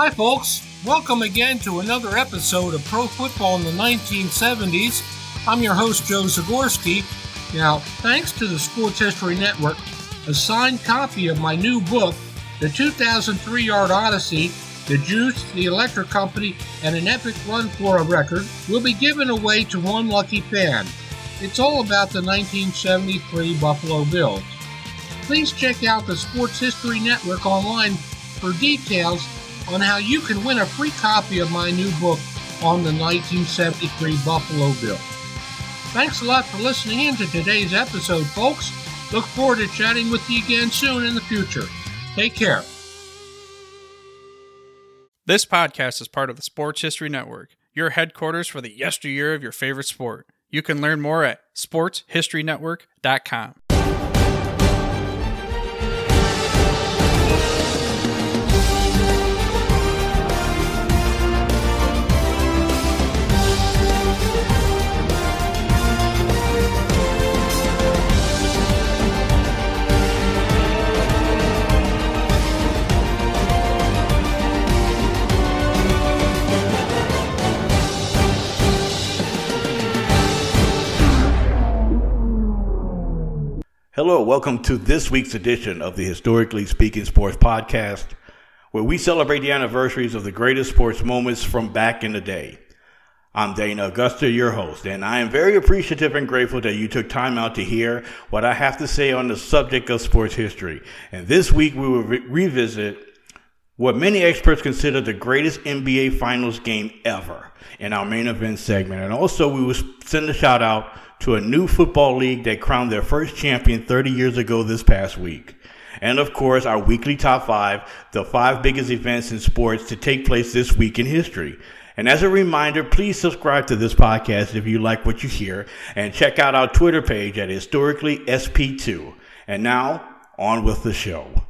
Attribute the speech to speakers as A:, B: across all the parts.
A: Hi, folks. Welcome again to another episode of Pro Football in the 1970s. I'm your host, Joe Zagorski. Now, thanks to the Sports History Network, a signed copy of my new book, The 2003 Yard Odyssey, The Juice, The Electric Company, and an Epic Run for a Record, will be given away to one lucky fan. It's all about the 1973 Buffalo Bills. Please check out the Sports History Network online for details on how you can win a free copy of my new book on the 1973 Buffalo Bill. Thanks a lot for listening in to today's episode, folks. Look forward to chatting with you again soon in the future. Take care.
B: This podcast is part of the Sports History Network, your headquarters for the yesteryear of your favorite sport. You can learn more at sportshistorynetwork.com.
C: Hello, welcome to this week's edition of the Historically Speaking Sports Podcast, where we celebrate the anniversaries of the greatest sports moments from back in the day. I'm Dana Augusta, your host, and I am very appreciative and grateful that you took time out to hear what I have to say on the subject of sports history. And this week we will re- revisit what many experts consider the greatest NBA Finals game ever in our main event segment. And also we will send a shout out to a new football league that crowned their first champion 30 years ago this past week. And of course, our weekly top five, the five biggest events in sports to take place this week in history. And as a reminder, please subscribe to this podcast if you like what you hear and check out our Twitter page at Historically SP2. And now, on with the show.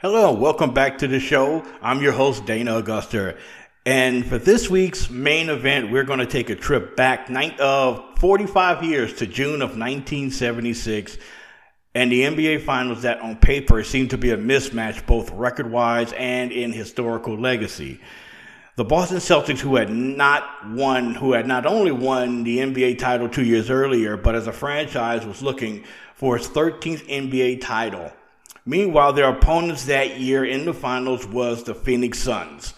C: Hello, welcome back to the show. I'm your host, Dana Augusta. And for this week's main event, we're going to take a trip back night of uh, 45 years to June of 1976 and the NBA Finals that on paper seemed to be a mismatch both record wise and in historical legacy. The Boston Celtics, who had not won, who had not only won the NBA title two years earlier, but as a franchise was looking for its 13th NBA title Meanwhile, their opponents that year in the finals was the Phoenix Suns,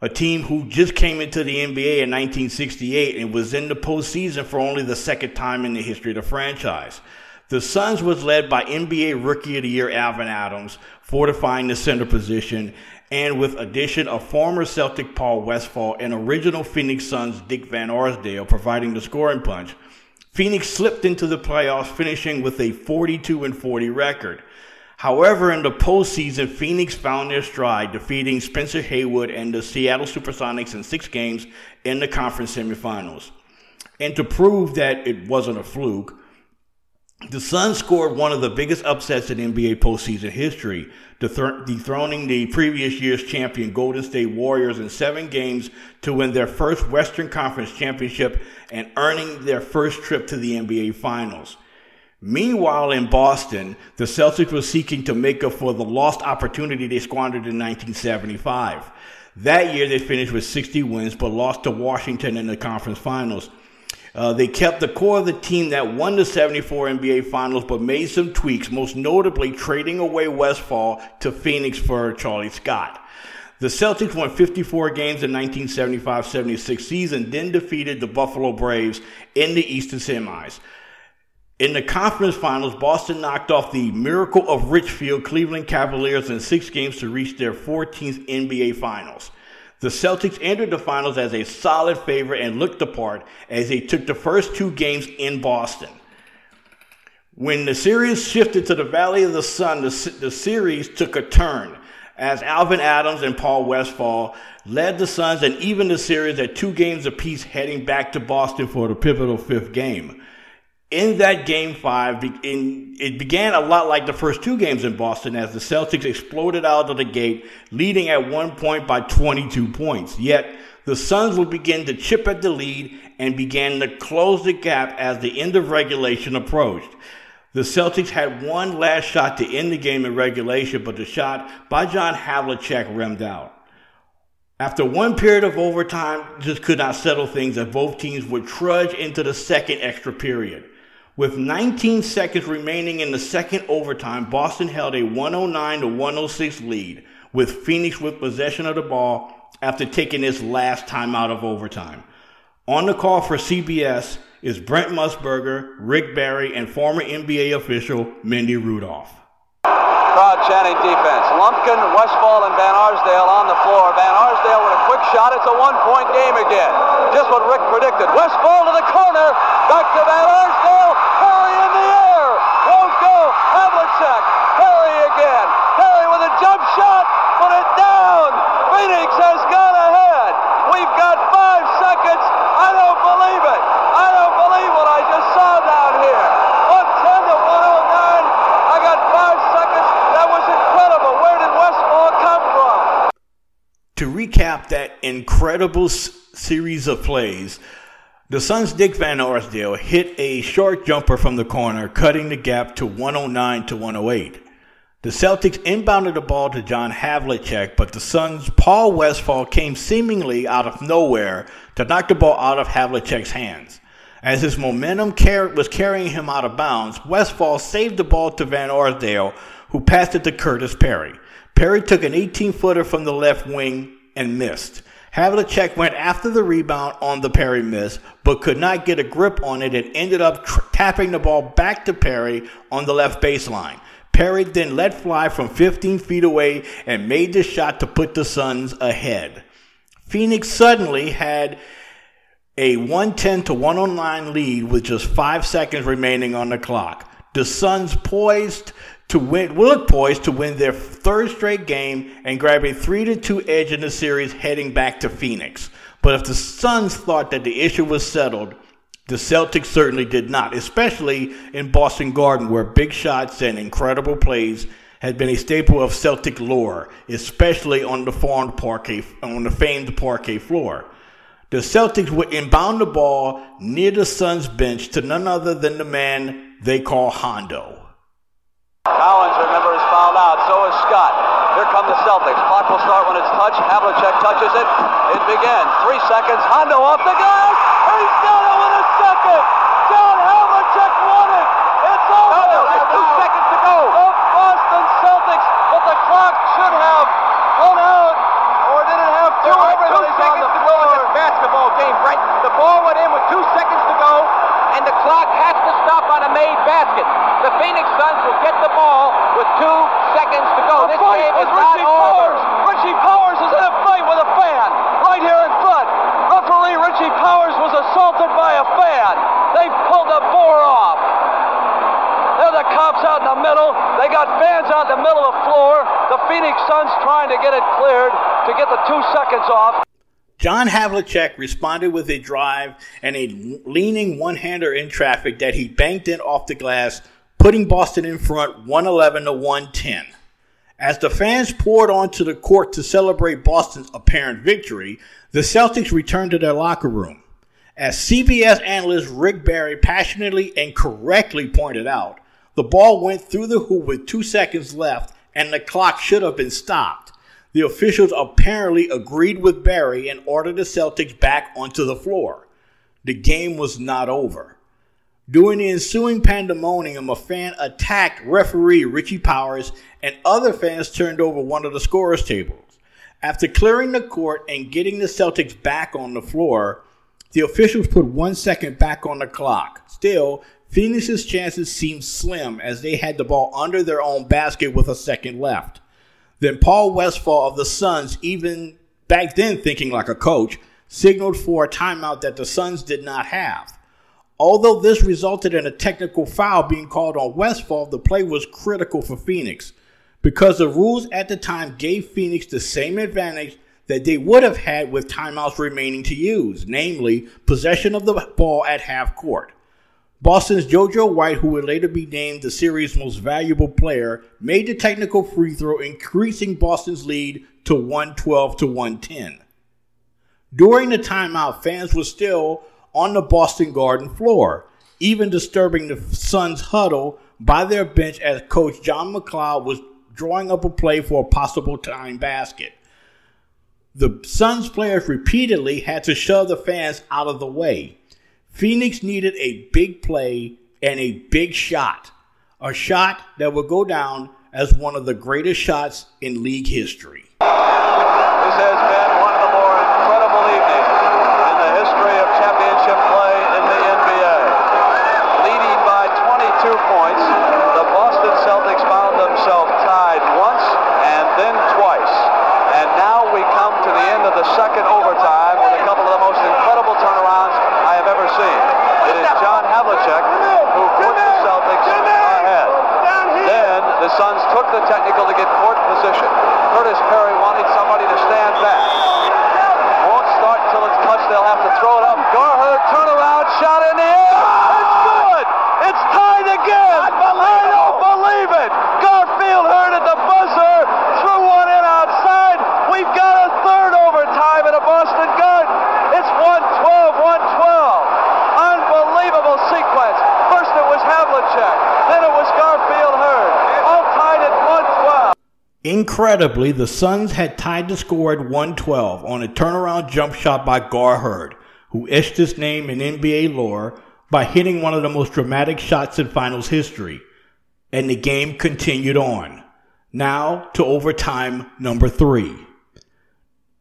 C: a team who just came into the NBA in 1968 and was in the postseason for only the second time in the history of the franchise. The Suns was led by NBA Rookie of the Year Alvan Adams, fortifying the center position, and with addition of former Celtic Paul Westphal and original Phoenix Suns Dick Van Arsdale providing the scoring punch. Phoenix slipped into the playoffs, finishing with a 42 and 40 record. However, in the postseason, Phoenix found their stride, defeating Spencer Haywood and the Seattle Supersonics in six games in the conference semifinals. And to prove that it wasn't a fluke, the Suns scored one of the biggest upsets in NBA postseason history, dethroning the previous year's champion Golden State Warriors in seven games to win their first Western Conference championship and earning their first trip to the NBA Finals. Meanwhile, in Boston, the Celtics were seeking to make up for the lost opportunity they squandered in 1975. That year, they finished with 60 wins, but lost to Washington in the conference finals. Uh, they kept the core of the team that won the 74 NBA Finals, but made some tweaks, most notably trading away Westphal to Phoenix for Charlie Scott. The Celtics won 54 games in 1975-76 season, then defeated the Buffalo Braves in the Eastern semis. In the conference finals, Boston knocked off the Miracle of Richfield Cleveland Cavaliers in six games to reach their 14th NBA Finals. The Celtics entered the finals as a solid favorite and looked the part as they took the first two games in Boston. When the series shifted to the Valley of the Sun, the, the series took a turn as Alvan Adams and Paul Westphal led the Suns and even the series at two games apiece heading back to Boston for the pivotal fifth game. In that game five, it began a lot like the first two games in Boston as the Celtics exploded out of the gate, leading at one point by 22 points. Yet, the Suns would begin to chip at the lead and began to close the gap as the end of regulation approached. The Celtics had one last shot to end the game in regulation, but the shot by John Havlicek rimmed out. After one period of overtime, just could not settle things, and both teams would trudge into the second extra period. With 19 seconds remaining in the second overtime, Boston held a 109 to 106 lead, with Phoenix with possession of the ball after taking his last time out of overtime. On the call for CBS is Brent Musburger, Rick Barry, and former NBA official Mindy Rudolph.
D: Crowd chanting defense. Lumpkin, Westphal, and Van Arsdale on the floor. Van Arsdale with a quick shot. It's a one-point game again. Just what Rick predicted. Westphal to the corner. Back to Van Arsdale. Perry in the air. Won't go. Havlicek. Perry again. Perry with a jump shot. Put it down. Phoenix has gone ahead. We've got five seconds. I don't believe it. I don't believe what I just saw down here. 110 to 109. I got five seconds. That was incredible. Where did Westphal come from?
C: To recap that incredible s- series of plays, the Suns' Dick Van Arsdale hit a short jumper from the corner, cutting the gap to 109 to 108. The Celtics inbounded the ball to John Havlicek, but the Suns' Paul Westphal came seemingly out of nowhere to knock the ball out of Havlicek's hands. As his momentum car- was carrying him out of bounds, Westphal saved the ball to Van Arsdale, who passed it to Curtis Perry. Perry took an 18 footer from the left wing and missed. Havlicek went after the rebound on the Perry miss, but could not get a grip on it and ended up tr- tapping the ball back to Perry on the left baseline. Perry then let fly from 15 feet away and made the shot to put the Suns ahead. Phoenix suddenly had a 110 to 109 lead with just five seconds remaining on the clock. The Suns poised to win, look poised to win their third straight game and grab a 3 to 2 edge in the series heading back to Phoenix. But if the Suns thought that the issue was settled, the Celtics certainly did not, especially in Boston Garden, where big shots and incredible plays had been a staple of Celtic lore, especially on the famed parquet, on the famed parquet floor. The Celtics would inbound the ball near the Suns bench to none other than the man they call Hondo.
D: Collins, remember, is fouled out. So is Scott. Here come the Celtics. Clock will start when it's touched. Havlicek touches it. It begins. Three seconds. Hondo off the glass. He's got it with a second. John Havlicek won it. It's over. No, no, two seconds to go. The Boston Celtics, but the clock should have run out. Or did it have two?
E: Everybody's on the floor in this basketball game, Frank. The ball went in with two seconds to go, and the clock has to stop on a made basket. The Phoenix Suns will get the ball with two seconds to go.
D: A
E: This
D: fight
E: game
D: with
E: is not
D: Richie
E: over.
D: Powers. Richie Powers is in a fight with a fan right here in front. Referee Richie Powers was assaulted by a fan. They pulled the bore off. There are the cops out in the middle. They got fans out in the middle of the floor. The Phoenix Suns trying to get it cleared to get the two seconds off.
C: John Havlicek responded with a drive and a leaning one-hander in traffic that he banked in off the glass, putting Boston in front 111 to 110. As the fans poured onto the court to celebrate Boston's apparent victory, the Celtics returned to their locker room. As CBS analyst Rick Barry passionately and correctly pointed out, the ball went through the hoop with two seconds left and the clock should have been stopped. The officials apparently agreed with Barry and ordered the Celtics back onto the floor. The game was not over. During the ensuing pandemonium, a fan attacked referee Richie Powers, and other fans turned over one of the scorers' tables. After clearing the court and getting the Celtics back on the floor, the officials put one second back on the clock. Still, Phoenix's chances seemed slim as they had the ball under their own basket with a second left. Then Paul Westphal of the Suns, even back then thinking like a coach, signaled for a timeout that the Suns did not have. Although this resulted in a technical foul being called on Westphal, the play was critical for Phoenix because the rules at the time gave Phoenix the same advantage that they would have had with timeouts remaining to use, namely possession of the ball at half court. Boston's JoJo White, who would later be named the series' most valuable player, made the technical free throw, increasing Boston's lead to 112 to 110. During the timeout, fans were still on the Boston Garden floor, even disturbing the Suns' huddle by their bench as coach John MacLeod was drawing up a play for a possible time basket. The Suns players repeatedly had to shove the fans out of the way. Phoenix needed a big play and a big shot, a shot that would go down as one of the greatest shots in league history.
D: This has been one of the more incredible evenings in the history of championship play in the NBA. Leading by 22 points, the Boston Celtics found themselves tied once and then twice. And now we come to the end of the second overtime with a couple of the most incredible turnarounds I have ever seen. It is John Havlicek who put the Celtics ahead. Then the Suns took the technical to get court position. Curtis Perry wanted somebody to stand back. Won't start until it's touched. They'll have to throw it up. Gar Heard turnaround shot in the air. It's good. It's tied again. I don't believe it. Garfield Heard at the buzzer threw one in outside. We've got a third overtime at a Boston Garden. It's 112, 112. Unbelievable sequence. First it was Havlicek. Then it was Garfield Heard. All tied at 112.
C: Incredibly, the Suns had tied the score at 112 on a turnaround jump shot by Gar Heard, who etched his name in NBA lore by hitting one of the most dramatic shots in finals history. And the game continued on. Now to overtime number three.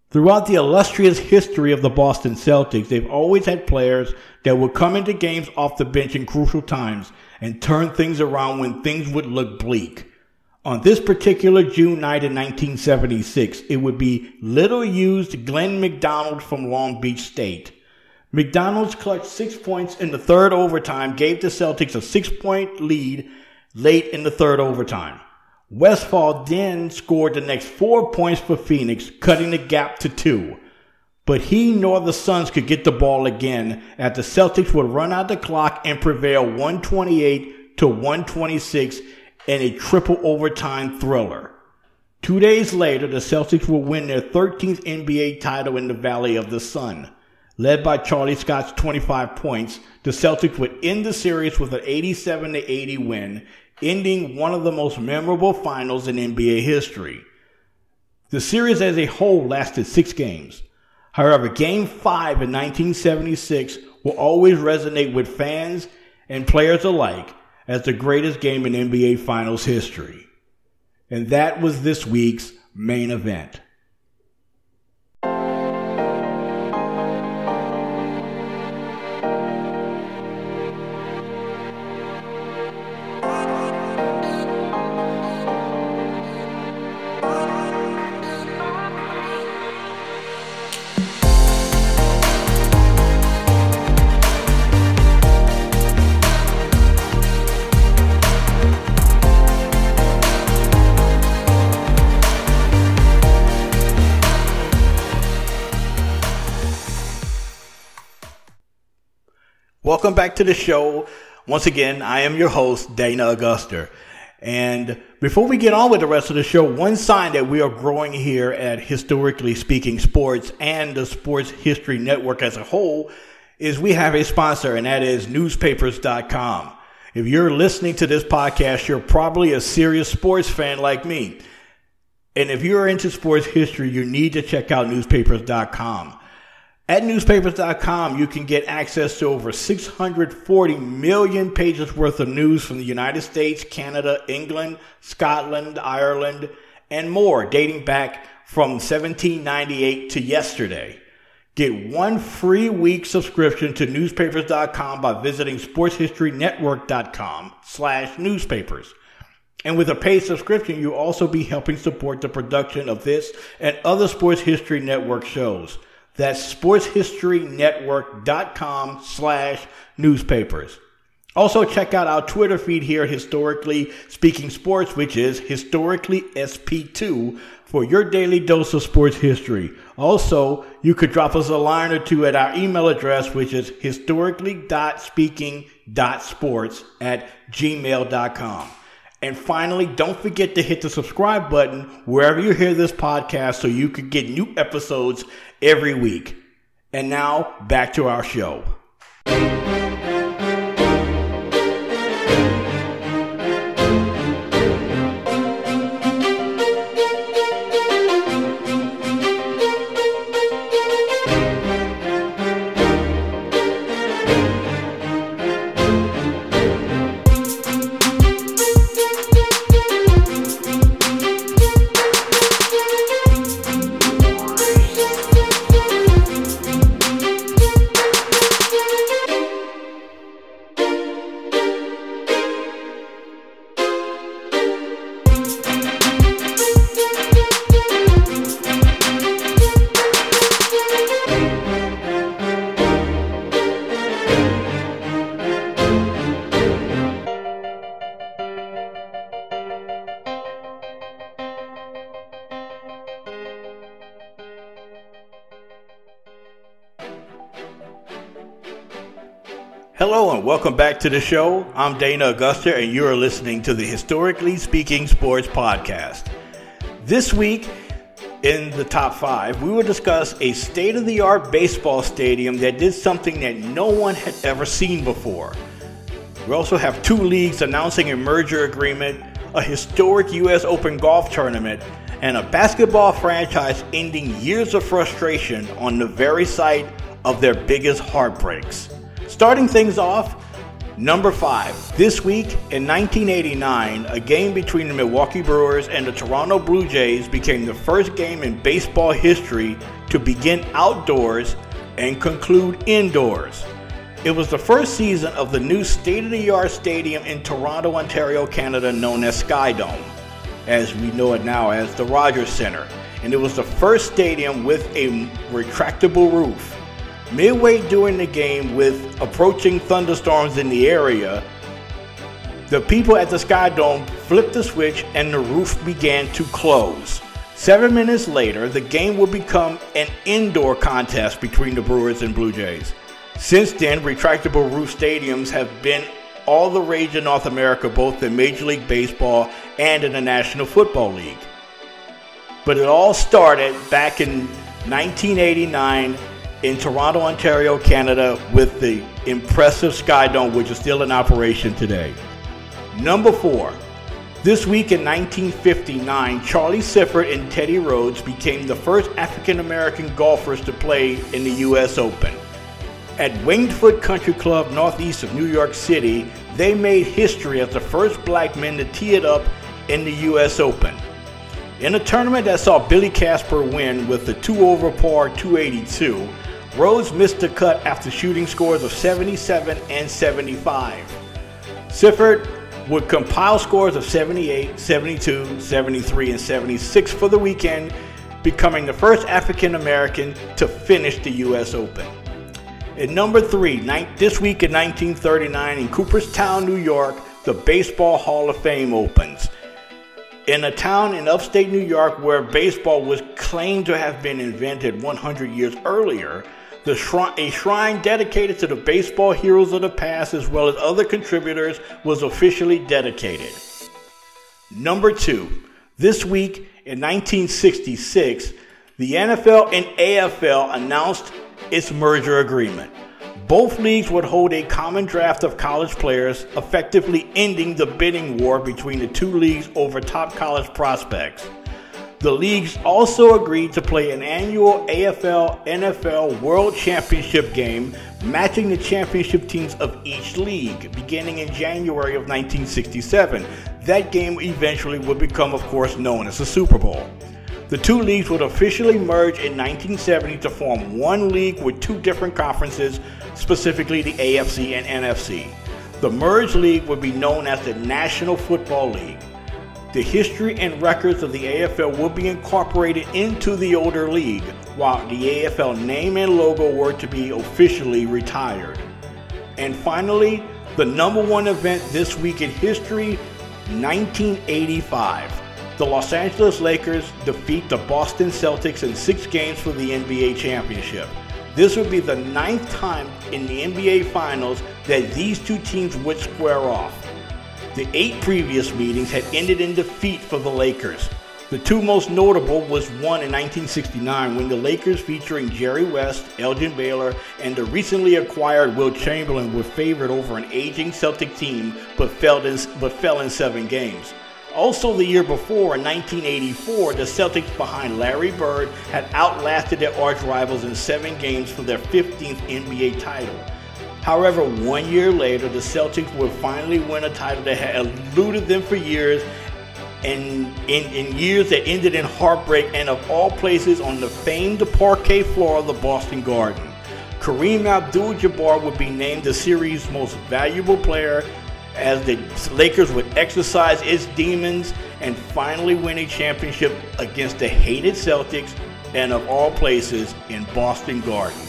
C: Throughout the illustrious history of the Boston Celtics, they've always had players that would come into games off the bench in crucial times and turn things around when things would look bleak. On this particular June night in 1976, it would be little used Glenn McDonald from Long Beach State. McDonald's clutch six points in the third overtime gave the Celtics a six point lead late in the third overtime. Westphal then scored the next four points for Phoenix, cutting the gap to two. But he nor the Suns could get the ball again as the Celtics would run out the clock and prevail 128 to 126 in a triple overtime thriller. Two days later, the Celtics will win their 13th NBA title in the Valley of the Sun. Led by Charlie Scott's 25 points, the Celtics would end the series with an 87 80 win, ending one of the most memorable finals in NBA history. The series as a whole lasted six games. However, Game 5 in 1976 will always resonate with fans and players alike as the greatest game in NBA Finals history. And that was this week's main event. Welcome back to the show. Once again, I am your host, Dana Auguster. And before we get on with the rest of the show, one sign that we are growing here at Historically Speaking Sports and the Sports History Network as a whole is we have a sponsor, and that is newspapers.com. If you're listening to this podcast, you're probably a serious sports fan like me. And if you're into sports history, you need to check out newspapers.com. At newspapers.com, you can get access to over 640 million pages worth of news from the United States, Canada, England, Scotland, Ireland, and more, dating back from 1798 to yesterday. Get one free week subscription to newspapers.com by visiting sportshistorynetwork.com slash newspapers. And with a paid subscription, you'll also be helping support the production of this and other Sports History Network shows. That's sportshistorynetwork.com slash newspapers. Also, check out our Twitter feed here, Historically Speaking Sports, which is Historically SP2, for your daily dose of sports history. Also, you could drop us a line or two at our email address, which is historically.speaking.sports at gmail.com. And finally, don't forget to hit the subscribe button wherever you hear this podcast so you can get new episodes every week. And now, back to our show. To the show. I'm Dana Augusta and you're listening to the Historically Speaking Sports Podcast. This week in the top five, we will discuss a state of the art baseball stadium that did something that no one had ever seen before. We also have two leagues announcing a merger agreement, a historic U.S. Open golf tournament, and a basketball franchise ending years of frustration on the very site of their biggest heartbreaks. Starting things off, number five. This week in 1989, a game between the Milwaukee Brewers and the Toronto Blue Jays became the first game in baseball history to begin outdoors and conclude indoors. It was the first season of the new state of the art stadium in Toronto, Ontario, Canada, known as Skydome, as we know it now as the Rogers Center. And it was the first stadium with a retractable roof. Midway during the game, with approaching thunderstorms in the area, the people at the Sky Dome flipped the switch and the roof began to close. Seven minutes later, the game would become an indoor contest between the Brewers and Blue Jays. Since then, retractable roof stadiums have been all the rage in North America, both in Major League Baseball and in the National Football League. But it all started back in 1989 in Toronto, Ontario, Canada, with the impressive Sky Dome, which is still in operation today. Number four. This week in 1959, Charlie Sifford and Teddy Rhodes became the first African American golfers to play in the U.S. Open. At Winged Foot Country Club, northeast of New York City, they made history as the first black men to tee it up in the U.S. Open. In a tournament that saw Billy Casper win with the 2 over par 282, Rhodes missed the cut after shooting scores of 77 and 75. Sifford would compile scores of 78, 72, 73, and 76 for the weekend, becoming the first African American to finish the U.S. Open. At number three, this week in 1939 in Cooperstown, New York, the Baseball Hall of Fame opens. In a town in upstate New York where baseball was claimed to have been invented 100 years earlier, shrine, a shrine dedicated to the baseball heroes of the past as well as other contributors was officially dedicated. Number two, this week in 1966, the NFL and AFL announced its merger agreement. Both leagues would hold a common draft of college players, effectively ending the bidding war between the two leagues over top college prospects. The leagues also agreed to play an annual AFL NFL World Championship game, matching the championship teams of each league, beginning in January of 1967. That game eventually would become, of course, known as the Super Bowl. The two leagues would officially merge in 1970 to form one league with two different conferences, specifically the AFC and NFC. The merged league would be known as the National Football League. The history and records of the AFL will be incorporated into the older league, while the AFL name and logo were to be officially retired. And finally, The number one event this week in history 1985. The Los Angeles Lakers defeat the Boston Celtics in six games for the NBA championship. This would be the ninth time in the NBA Finals that these two teams would square off. The eight previous meetings had ended in defeat for the Lakers. The two most notable was one in 1969 when the Lakers featuring Jerry West, Elgin Baylor, and the recently acquired Wilt Chamberlain were favored over an aging Celtic team but fell in, but fell in seven games. Also, the year before, in 1984, the Celtics behind Larry Bird had outlasted their arch rivals in seven games for their 15th NBA title. However, one year later, the Celtics would finally win a title that had eluded them for years and in, in years that ended in heartbreak and of all places on the famed parquet floor of the Boston Garden. Kareem Abdul-Jabbar would be named the series' most valuable player as the Lakers would exercise its demons and finally win a championship against the hated Celtics and of all places in Boston Garden.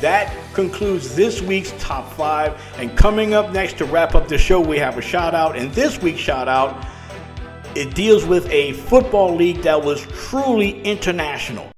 C: That concludes this week's top five. And coming up next to wrap up the show, we have a shout out. And this week's shout out it deals with a football league that was truly international.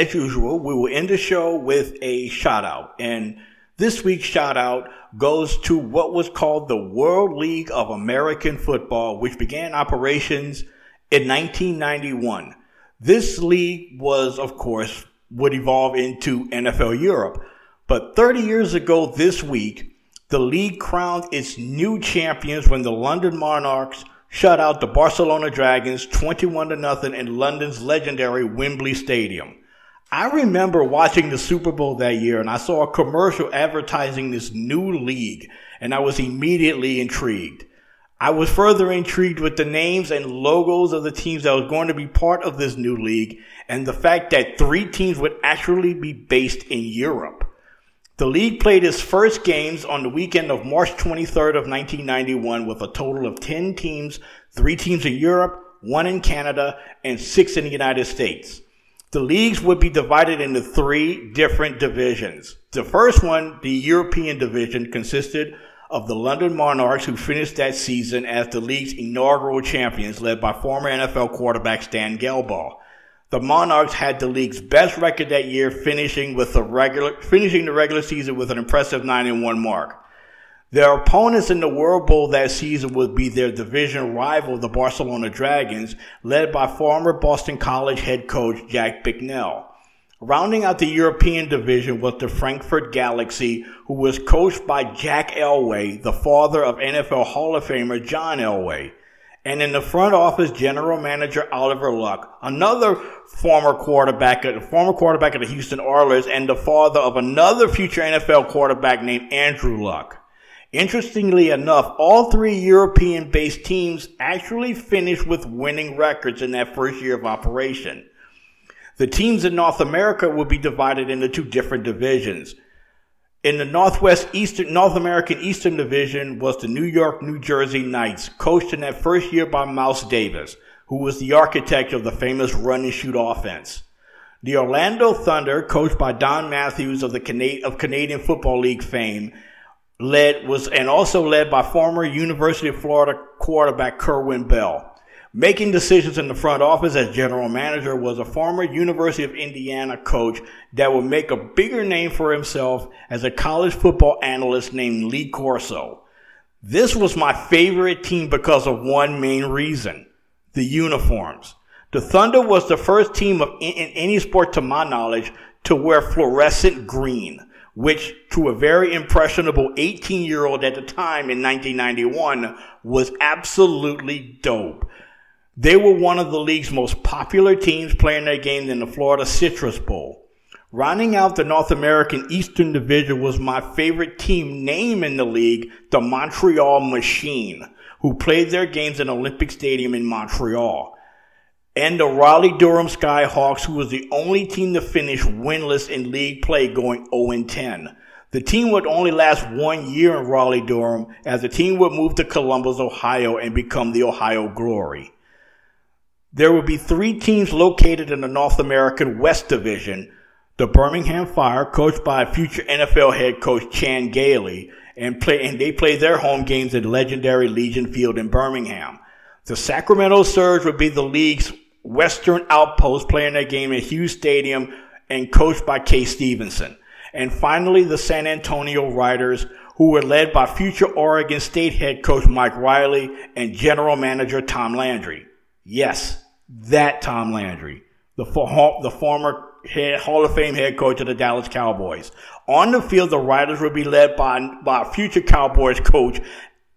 C: As usual, we will end the show with a shout out. And this week's shout out goes to what was called the World League of American Football, which began operations in 1991. This league was, of course, would evolve into NFL Europe. But 30 years ago this week, the league crowned its new champions when the London Monarchs shut out the Barcelona Dragons 21 to nothing in London's legendary Wembley Stadium. I remember watching the Super Bowl that year and I saw a commercial advertising this new league and I was immediately intrigued. I was further intrigued with the names and logos of the teams that was going to be part of this new league and the fact that three teams would actually be based in Europe. The league played its first games on the weekend of March 23rd of 1991 with a total of 10 teams, three teams in Europe, one in Canada, and six in the United States. The leagues would be divided into three different divisions. The first one, the European division, consisted of the London Monarchs, who finished that season as the league's inaugural champions, led by former NFL quarterback Stan Gelbaugh. The Monarchs had the league's best record that year, finishing with the regular finishing the regular season with an impressive 9 and 1 mark. Their opponents in the World Bowl that season would be their division rival, the Barcelona Dragons, led by former Boston College head coach Jack Bicknell. Rounding out the European division was the Frankfurt Galaxy, who was coached by Jack Elway, the father of NFL Hall of Famer John Elway. And in the front office, general manager Oliver Luck, another former quarterback, former quarterback of the Houston Oilers, and the father of another future NFL quarterback named Andrew Luck. Interestingly enough, all three European based teams actually finished with winning records in that first year of operation. The teams in North America would be divided into two different divisions. In the Northwest Eastern, North American Eastern Division was the New York, New Jersey Knights, coached in that first year by Mouse Davis, who was the architect of the famous run and shoot offense. The Orlando Thunder, coached by Don Matthews of the of Canadian Football League fame, led was and also led by former University of Florida quarterback Kerwin Bell. Making decisions in the front office as general manager was a former University of Indiana coach that would make a bigger name for himself as a college football analyst named Lee Corso. This was my favorite team because of one main reason. The uniforms. The Thunder was the first team of in, in any sport to my knowledge to wear fluorescent green, which to a very impressionable 18 year old at the time in 1991 was absolutely dope. They were one of the league's most popular teams playing their game in the Florida Citrus Bowl. Rounding out the North American Eastern Division was my favorite team name in the league, the Montreal Machine, who played their games in Olympic Stadium in Montreal. And the Raleigh Durham Skyhawks, who was the only team to finish winless in league play going 0 10. The team would only last one year in Raleigh Durham as the team would move to Columbus, Ohio and become the Ohio Glory. There would be three teams located in the North American West Division. The Birmingham Fire, coached by future NFL head coach Chan Gailey, and play, and they play their home games at legendary Legion Field in Birmingham. The Sacramento Surge would be the league's western outpost, playing their game at Hughes Stadium and coached by Kay Stevenson. And finally, the San Antonio Riders, who were led by future Oregon State head coach Mike Riley and general manager Tom Landry. Yes, that Tom Landry, the, for, the former head, Hall of Fame head coach of the Dallas Cowboys. On the field, the Riders would be led by, by future Cowboys coach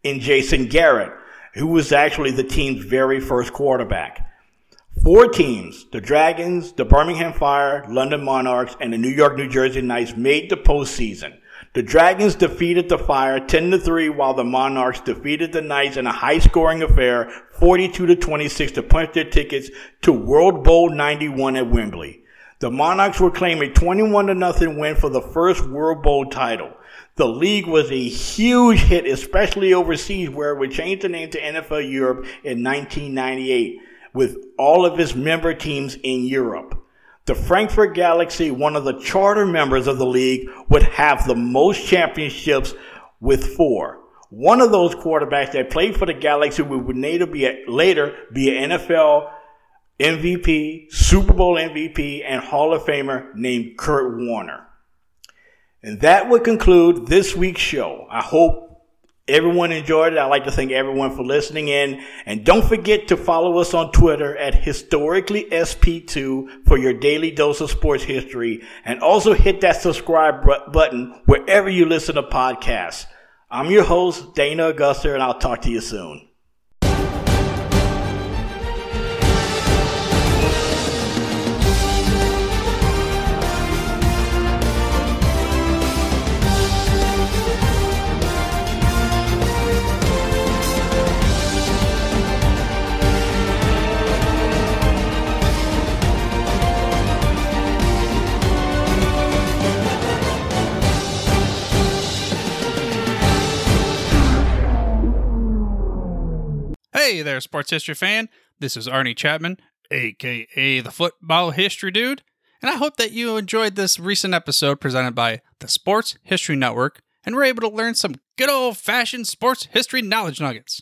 C: in Jason Garrett, who was actually the team's very first quarterback. Four teams, the Dragons, the Birmingham Fire, London Monarchs, and the New York, New Jersey Knights made the postseason. The Dragons defeated the Fire 10 to 3 while the Monarchs defeated the Knights in a high scoring affair 42 to 26 to punch their tickets to World Bowl 91 at Wembley. The Monarchs would claim a 21 to nothing win for the first World Bowl title. The league was a huge hit, especially overseas where it would change the name to NFL Europe in 1998 with all of its member teams in Europe. The Frankfurt Galaxy, one of the charter members of the league, would have the most championships with four. One of those quarterbacks that played for the Galaxy would later be a, later be an NFL MVP, Super Bowl MVP, and Hall of Famer named Kurt Warner. And that would conclude this week's show. I hope Everyone enjoyed it. I'd like to thank everyone for listening in. And don't forget to follow us on Twitter at historicallysp2 for your daily dose of sports history. And also hit that subscribe button wherever you listen to podcasts. I'm your host, Dana Augusta, and I'll talk to you soon.
B: There, sports history fan. This is Arnie Chapman, aka the Football History Dude, and I hope that you enjoyed this recent episode presented by the Sports History Network and were able to learn some good old fashioned sports history knowledge nuggets.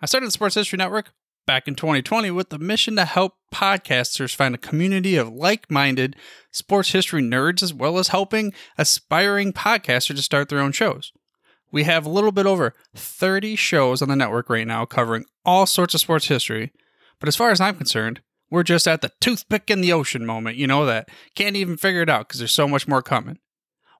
B: I started the Sports History Network back in 2020 with the mission to help podcasters find a community of like minded sports history nerds as well as helping aspiring podcasters to start their own shows. We have a little bit over 30 shows on the network right now covering all sorts of sports history. But as far as I'm concerned, we're just at the toothpick in the ocean moment, you know, that can't even figure it out because there's so much more coming.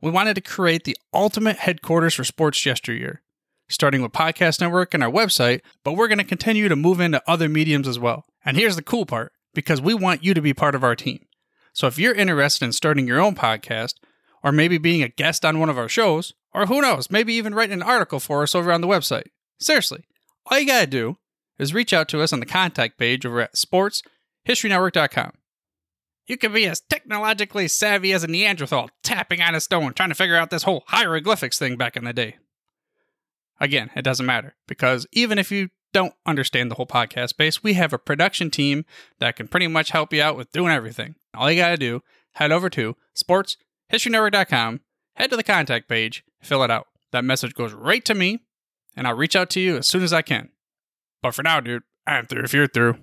B: We wanted to create the ultimate headquarters for sports yesteryear, starting with Podcast Network and our website, but we're going to continue to move into other mediums as well. And here's the cool part because we want you to be part of our team. So if you're interested in starting your own podcast, or maybe being a guest on one of our shows, or who knows, maybe even write an article for us over on the website. Seriously, all you gotta do is reach out to us on the contact page over at sportshistorynetwork.com. You can be as technologically savvy as a Neanderthal tapping on a stone trying to figure out this whole hieroglyphics thing back in the day. Again, it doesn't matter because even if you don't understand the whole podcast space, we have a production team that can pretty much help you out with doing everything. All you got to do, head over to sportshistorynetwork.com, head to the contact page, fill it out. That message goes right to me, and I'll reach out to you as soon as I can. But for now, dude, I'm through if you're through.